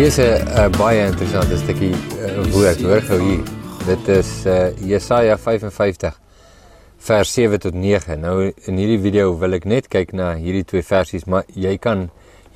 Hier is 'n uh, baie interessante stukkie uh, woord, hoor gou hier. Dit is uh, Jesaja 55 vers 7 tot 9. Nou in hierdie video wil ek net kyk na hierdie twee versies, maar jy kan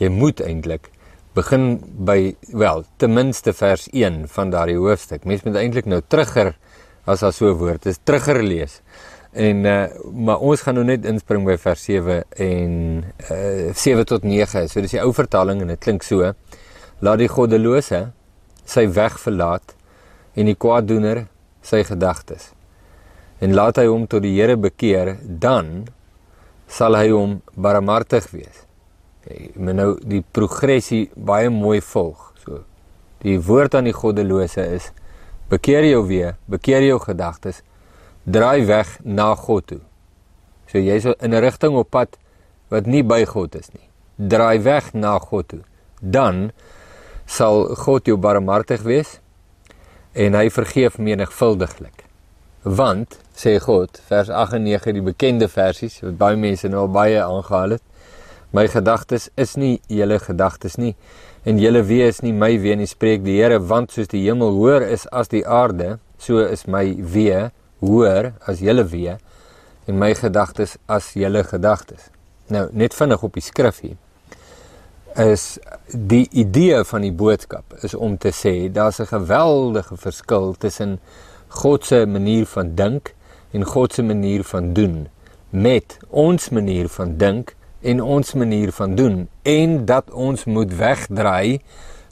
jy moet eintlik begin by wel, ten minste vers 1 van daardie hoofstuk. Mens moet eintlik nou terugger as daar so 'n woord is, terugger lees. En uh, maar ons gaan nou net inspring by vers 7 en uh, 7 tot 9. So dis die ou vertaling en dit klink so: Laat die goddelose sy weg verlaat en die kwaaddoener sy gedagtes. En laat hy hom tot die Here bekeer, dan sal hy hom barmhartig wees. Jy moet nou die progressie baie mooi volg. So die woord aan die goddelose is: bekeer jou weer, bekeer jou gedagtes draai weg na God toe. So jy's in 'n rigting op pad wat nie by God is nie. Draai weg na God toe. Dan sal God jou barmhartig wees en hy vergeef menigvuldiglik. Want sê God, vers 8 en 9 die bekende versies wat baie mense nou al baie aangehaal het. My gedagtes is nie julle gedagtes nie en julle weë is nie my weë nie spreek die Here want soos die hemel hoër is as die aarde so is my weë hoër as julle wee en my gedagtes as julle gedagtes. Nou, net vinnig op die skrif hier is die idee van die boodskap is om te sê daar's 'n geweldige verskil tussen God se manier van dink en God se manier van doen met ons manier van dink en ons manier van doen en dat ons moet wegdraai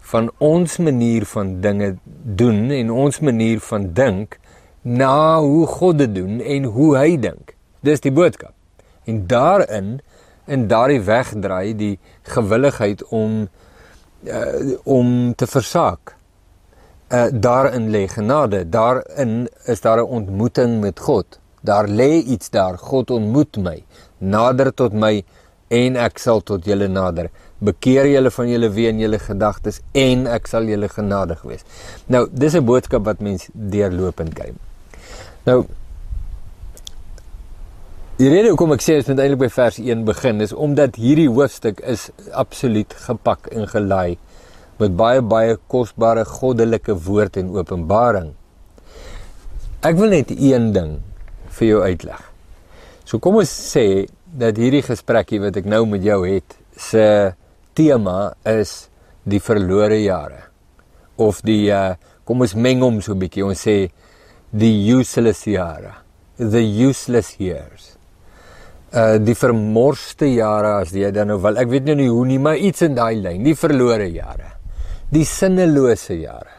van ons manier van dinge doen en ons manier van dink na hoe God dit doen en hoe hy dink. Dis die boodskap. En daarin in daardie wegdraai die gewilligheid om uh, om te versaak. Uh, daarin lê genade. Daarin is daar 'n ontmoeting met God. Daar lê iets daar. God ontmoet my. Nader tot my en ek sal tot julle nader. Bekeer julle van julle wee en julle gedagtes en ek sal julle genadig wees. Nou, dis 'n boodskap wat mens deurlopend kry. Nou Die rede hoekom ek sê ons moet eintlik by vers 1 begin is omdat hierdie hoofstuk is absoluut gepak en gelaai met baie baie kosbare goddelike woord en openbaring. Ek wil net een ding vir jou uitleg. So kom ons sê dat hierdie gesprekkie wat ek nou met jou het se tema is die verlore jare of die uh, kom ons meng hom so 'n bietjie ons sê die useless jare the useless years uh die vermorste jare as jy dan nou wil. Ek weet nou nie hoe nie maar iets in daai lyn die verlore jare die sinnelose jare.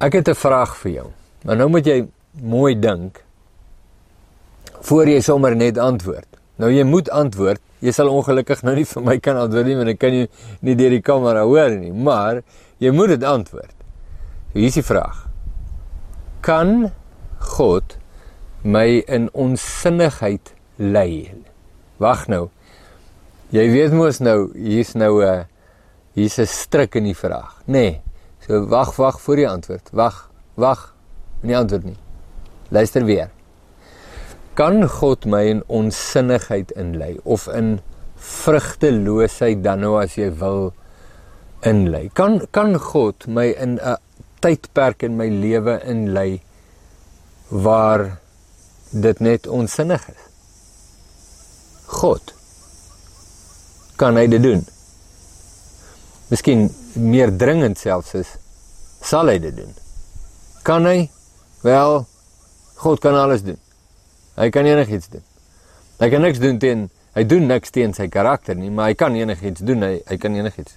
Ek het 'n vraag vir jou. Maar nou moet jy mooi dink voor jy sommer net antwoord. Nou jy moet antwoord. Jy sal ongelukkig nou nie vir my kan antwoord nie want ek kan jy nie deur die kamera hoor nie. Maar jy moet dit antwoord. So hier is die vraag. Kan God my in onsinnigheid lei. Wag nou. Jy weet mos nou, hier's nou 'n hier's 'n stryk in die vraag, nê? Nee. So wag, wag vir die antwoord. Wag, wag. Nie antwoord nie. Luister weer. Kan God my in onsinnigheid inlei of in vrugteloosheid dan nou as jy wil inlei? Kan kan God my in 'n tydperk in my lewe inlei waar dit net onsinnig is. God kan hy dit doen. Miskien meer dringend selfs is sal hy dit doen. Kan hy? Wel, God kan alles doen. Hy kan enigiets doen. Hy kan niks doen teen hy doen niks teen sy karakter nie, maar hy kan enigiets doen. Hy hy kan enigiets.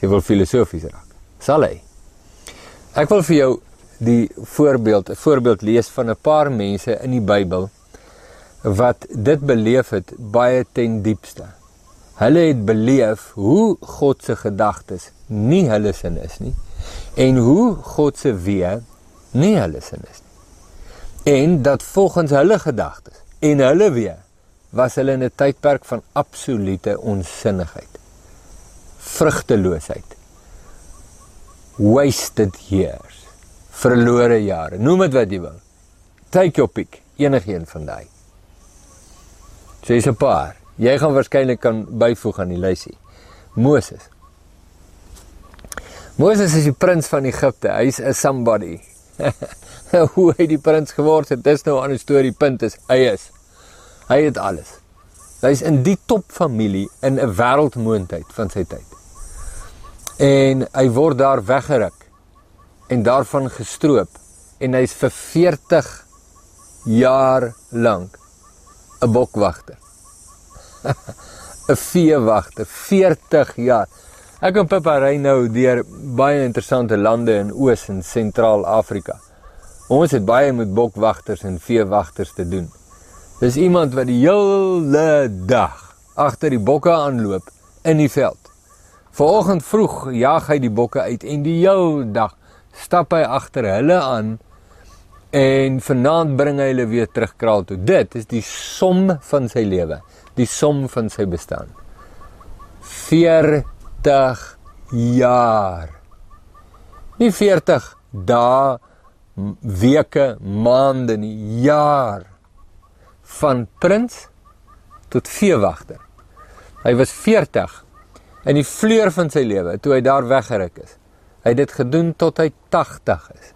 Jy wil filosofies raak. Sal hy? Ek wil vir jou die voorbeeld, 'n voorbeeld lees van 'n paar mense in die Bybel wat dit beleef het baie ten diepste. Hulle het beleef hoe God se gedagtes nie hulle sin is nie en hoe God se weë nie hulle sin is nie. En dat volgens hulle gedagtes en hulle weë was hulle in 'n tydperk van absolute onsinnigheid. Vrugteloosheid wasted years. Verlore jare. Noem dit wat jy wil. Take your pick, enige een van daai. So is 'n paar. Jy gaan waarskynlik kan byvoeg aan die lysie. Moses. Moses is die prins van Egipte. Hy's 'n somebody. Hoe hy die prins geword het, dis nou 'n ander storie. Punt is hy is. Hy het alles. Hy's in die topfamilie in 'n wêreldmoondheid van sy tyd. En hy word daar weggeruk en daarvan gestroop en hy's vir 40 jaar lank 'n bokwagter. 'n Veewagter, 40 jaar. Ek en Pippa ry nou deur baie interessante lande in Oos en Sentraal-Afrika. Ons het baie met bokwagters en veewagters te doen. Dis iemand wat die hele dag agter die bokke aanloop in die veld. Vanoggend vroeg jaag hy die bokke uit en die hele dag stap hy agter hulle aan en vanaand bring hy hulle weer terug kraal toe. Dit is die som van sy lewe, die som van sy bestaan. 40 jaar. Nie 40 dae, weke, maande nie, jaar van prins tot veewagter. Hy was 40 in die vleur van sy lewe toe hy daar weggeruk is. Hy het dit gedoen tot hy 80 is.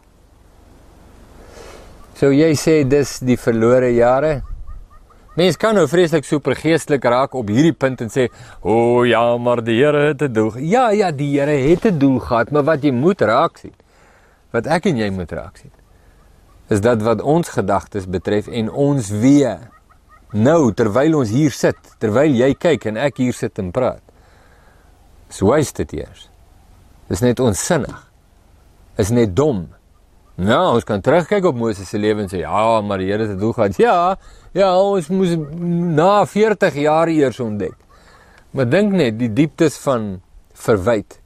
So jy sê dis die verlore jare. Mens kan nou vreeslik super geestelik raak op hierdie punt en sê, "O oh, ja, maar die Here het 'n doel." Ja, ja, die Here het 'n doel gehad, maar wat jy moet raak sien, wat ek en jy moet raak sien, is dat wat ons gedagtes betref en ons weet nou terwyl ons hier sit, terwyl jy kyk en ek hier sit en praat. Is wasted years. Dis net onsinnig. Is net dom. Nou, ons kan terugkyk op Moses se lewe en sê ja, maar die Here het dit doel gehad. Ja, ja, ons moes na 40 jaar eers ontdek. Maar dink net die dieptes van verwyd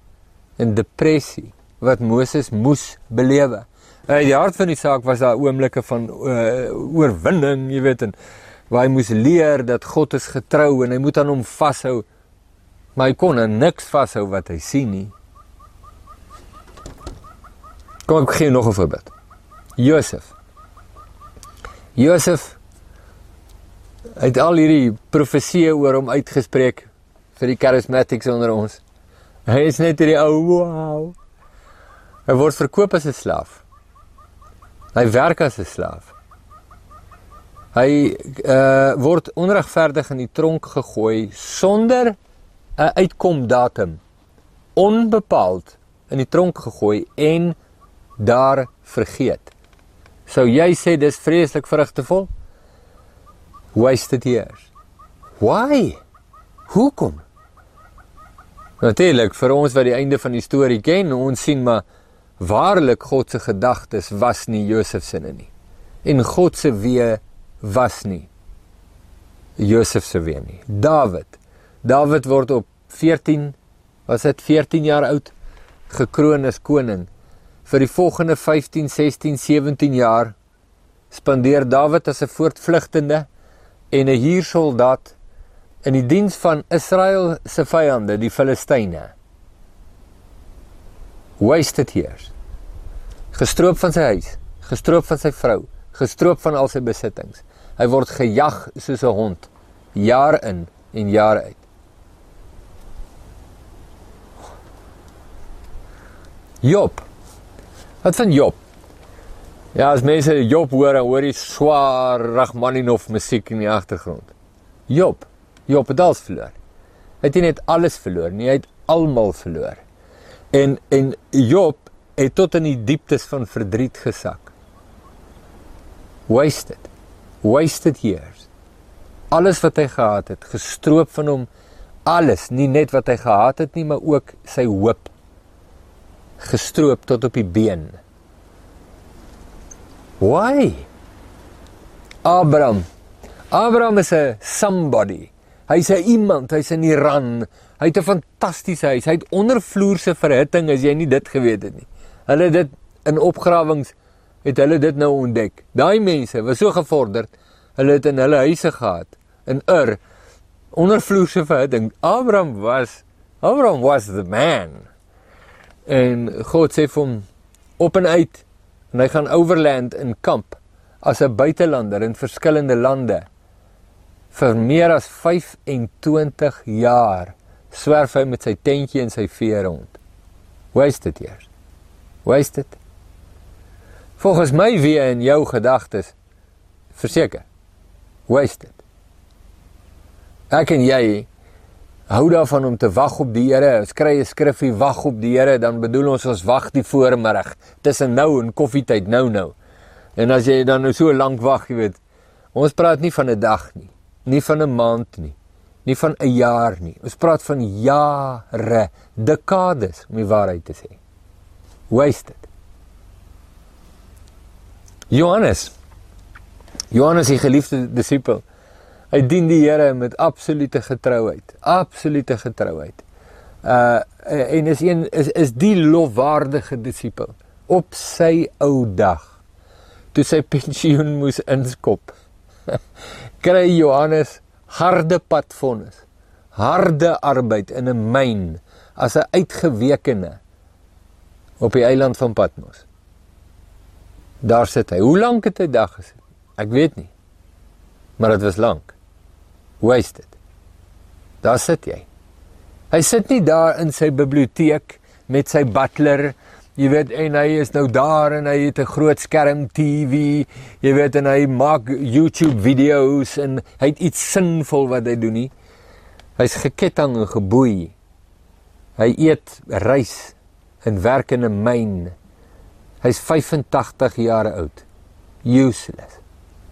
en depressie wat Moses moes belewe. In die hart van die saak was daar oomblikke van uh, oorwinning, jy weet, en waar hy moes leer dat God is getrou en hy moet aan hom vashou. Maar hy kon aan niks vashou wat hy sien nie. Kom ek gee nog 'n voorbeeld. Josef. Josef het al hierdie profeseë oor hom uitgespreek vir die charismatics onder ons. Hy is net hierdie ou wow. Hy word verkoop as 'n slaaf. Hy werk as 'n slaaf. Hy uh word onregverdig in die tronk gegooi sonder 'n uitkomdatum. Onbepaald in die tronk gegooi en daar vergeet. Sou jy sê dis vreeslik vrugtevol? Wasted years. Why? Hoekom? Natuurlik vir ons wat die einde van die storie ken, ons sien maar waarlik God se gedagtes was nie Josef se nie. En God se weë was nie Josef se weë nie. Dawid. Dawid word op 14 was dit 14 jaar oud gekroon as koning. Vir die volgende 15, 16, 17 jaar spandeer Dawid as 'n voortvlugtende en 'n huursoldaat in die diens van Israel se vyande, die Filistyne. Wasted years. Gestroop van sy huis, gestroop van sy vrou, gestroop van al sy besittings. Hy word gejag soos 'n hond jaar in en jaar uit. Job. Wat van Job? Ja, as mense Job hoor, hoor jy swaar Rachmaninov musiek in die agtergrond. Job. Job het alles verloor. Hy het nie net alles verloor nie, hy het almal verloor. En en Job het tot in die dieptes van verdriet gesak. Wasted. Wasted years. Alles wat hy gehad het, gestroop van hom alles, nie net wat hy gehad het nie, maar ook sy hoop gestroop tot op die been. Why? Abraham. Abraham is 'n somebody. Hy's 'n iemand, hy's in Iran. Hy het 'n fantastiese huis. Hy het ondervloerse verhitting as jy nie dit geweet het nie. Hulle dit in opgrawings het hulle dit nou ontdek. Daai mense was so gevorderd. Hulle het in hulle huise gehad in Ur ondervloerse verhitting. Abraham was Abraham was the man. En God sê vir hom op en uit en hy gaan overland in kamp as 'n buitelander in verskillende lande vir meer as 25 jaar swerf hy met sy tentjie en sy vee rond. Wasted years. Wasted. Volgens my wie in jou gedagtes verseker. Wasted. Ek en jy hou daarvan om te wag op die Here. Ons kry 'n skrifgie wag op die Here, dan bedoel ons ons wag die voormiddag tussen nou en koffietyd nou nou. En as jy dan nou so lank wag, jy weet, ons praat nie van 'n dag nie, nie van 'n maand nie, nie van 'n jaar nie. Ons praat van jare, dekades om die waarheid te sê. Wasted. Johannes. Johannes die geliefde disipel. Hy dien die Here met absolute getrouheid, absolute getrouheid. Uh en is een is is die lofwaardige disipel op sy ou dag toe sy pensioen moes inskop. Kry Johannes harde padvonnis, harde arbeid in 'n myn as 'n uitgewekene op die eiland van Patmos. Daar sit hy. Hoe lank het hy dag gesit? Ek weet nie. Maar dit was lank wasted. Daar sit jy. Hy sit nie daar in sy biblioteek met sy butler, jy weet en hy is nou daar en hy het 'n groot skerm TV, jy weet en hy maak YouTube video's en hy het iets sinvol wat hy doen nie. Hy's geketting en geboei. Hy eet rys en werk in 'n myn. Hy's 85 jaar oud. Useless.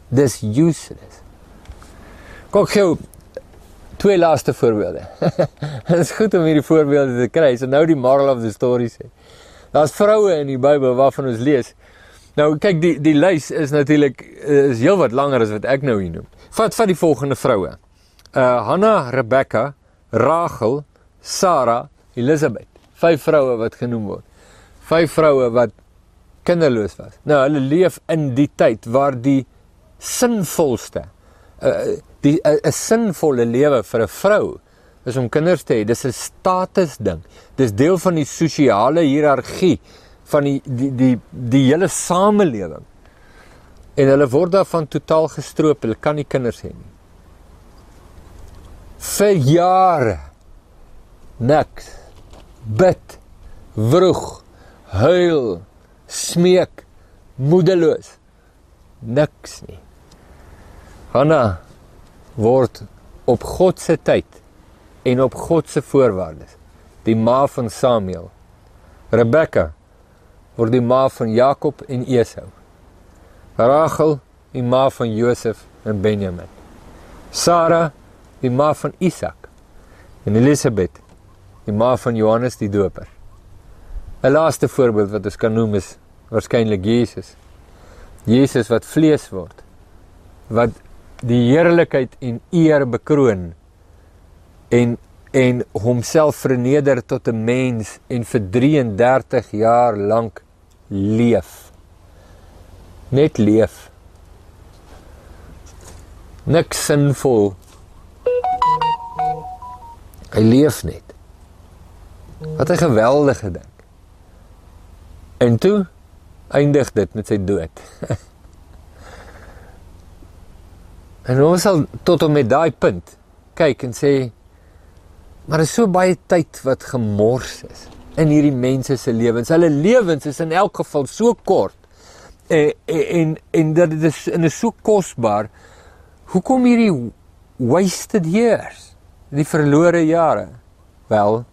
Dis useless. Kom gou twee laaste voorbeelde. Dit is goed om hierdie voorbeelde te kry. So nou die moral of the story sê. Daar's vroue in die Bybel waarvan ons lees. Nou kyk die die lys is natuurlik is heelwat langer as wat ek nou hier noem. Vat vat die volgende vroue. Uh Hanna, Rebekka, Rachel, Sara, Elisabeth. Vyf vroue wat genoem word. Vyf vroue wat kinderloos was. Nou hulle leef in die tyd waar die sinvolste uh die 'n sinvolle lewe vir 'n vrou is om kinders te hê. Dis 'n status ding. Dis deel van die sosiale hiërargie van die die die die hele samelewing. En hulle word daarvan totaal gestroop. Hulle kan nie kinders hê nie. Vir jare niks. Bid, vroeg, huil, smeek, moedeloos. Niks nie. Hanna word op God se tyd en op God se voorwaardes die ma van Samuel. Rebekka word die ma van Jakob en Esau. Rachel die ma van Josef en Benjamin. Sara die ma van Isak en Elisabeth die ma van Johannes die Doper. 'n Laaste voorbeeld wat ons kan noem is waarskynlik Jesus. Jesus wat vlees word. Wat die heerlikheid en eer bekroon en en homself verneder tot 'n mens en vir 33 jaar lank leef. Net leef. Niks sinvol. Hy leef net. Wat 'n geweldige ding. En toe eindig dit met sy dood. En ons sal tot en met daai punt kyk en sê maar er is so baie tyd wat gemors is in hierdie mense se lewens. Hulle lewens is in elk geval so kort. En en en dat dit is in 'n so kosbaar. Hoekom hierdie wasted years? Die verlore jare. Wel,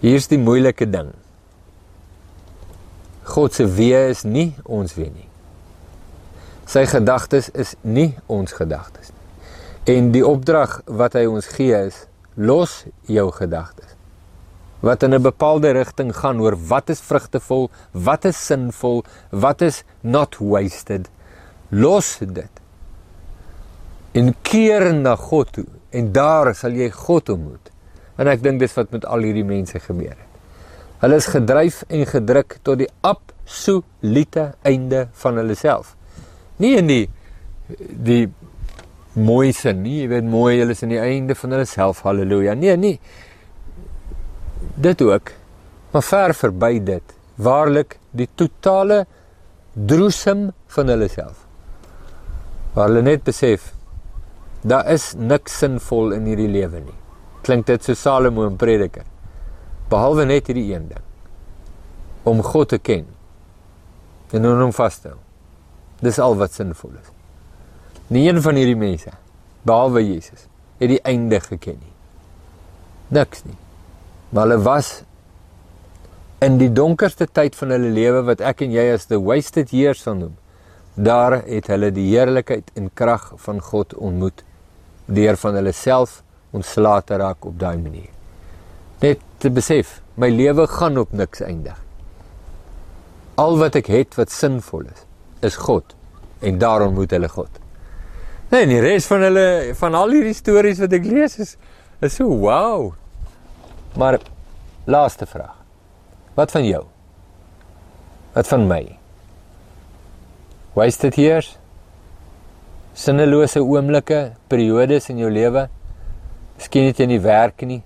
hier's die moeilike ding. God se weë is nie ons weë nie. Sy gedagtes is nie ons gedagtes nie. En die opdrag wat hy ons gee is: los jou gedagtes. Wat in 'n bepaalde rigting gaan oor wat is vrugtevol, wat is sinvol, wat is not wasted. Los dit. En keer na God toe en daar sal jy God ontmoet. En ek dink dis wat met al hierdie mense gebeur het. Hulle is gedryf en gedruk tot die absolute einde van hulle self. Nie in die die mooi sin nie, jy weet mooi, hulle is aan die einde van hulle self. Halleluja. Nee, nee. Dit ook. Maar ver verby dit. Waarlik die totale droesem van hulle self. Waar hulle net besef Daar is niks sinvol in hierdie lewe nie. Klink dit so Salomo in Prediker? Behalwe net hierdie een ding. Om God te ken en om hom vas te hou. Dis al wat sinvol is. Nie een van hierdie mense behalwe Jesus het die einde geken nie. Niks nie. Maar hulle was in die donkerste tyd van hulle lewe wat ek en jy as the wasted years sal noem. Daar het hulle die heerlikheid en krag van God ontmoet deur van hulle self ontslae te raak op daai manier. Net te besef, my lewe gaan op niks eindig. Al wat ek het wat sinvol is, is God en daarom moet hulle God. Nee, die res van hulle van al hierdie stories wat ek lees is is so wow. Maar laaste vraag. Wat van jou? Wat van my? Wasted years? Sinnelose oomblikke, periodes in jou lewe? Miskien het jy nie werk nie.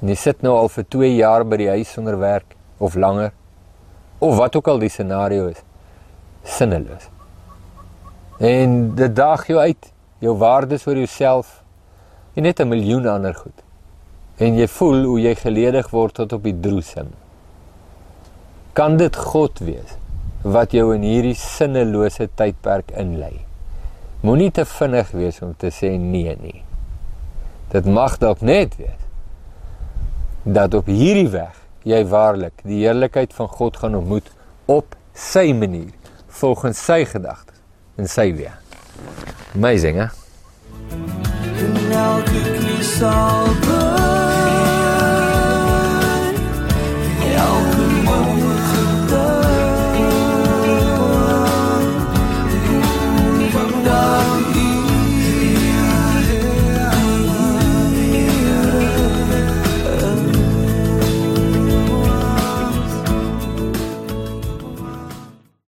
En jy sit nou al vir 2 jaar by die huis sonder werk of langer. Of wat ook al die scenario is. Sinneloos. En dit daag jou uit, jou waardes oor jouself en net 'n miljoen ander goed. En jy voel hoe jy geledig word tot op die droesem. Kan dit God wees wat jou in hierdie sinnelose tydperk inlei? Moenie te vinnig wees om te sê nee nie. Dit mag dalk net wees dat op hierdie weg jy waarlik die heerlikheid van God gaan ontmoet op sy manier, volgens zijn gedachten en zijn weer. Amazing, hè? In elke knie zal in elke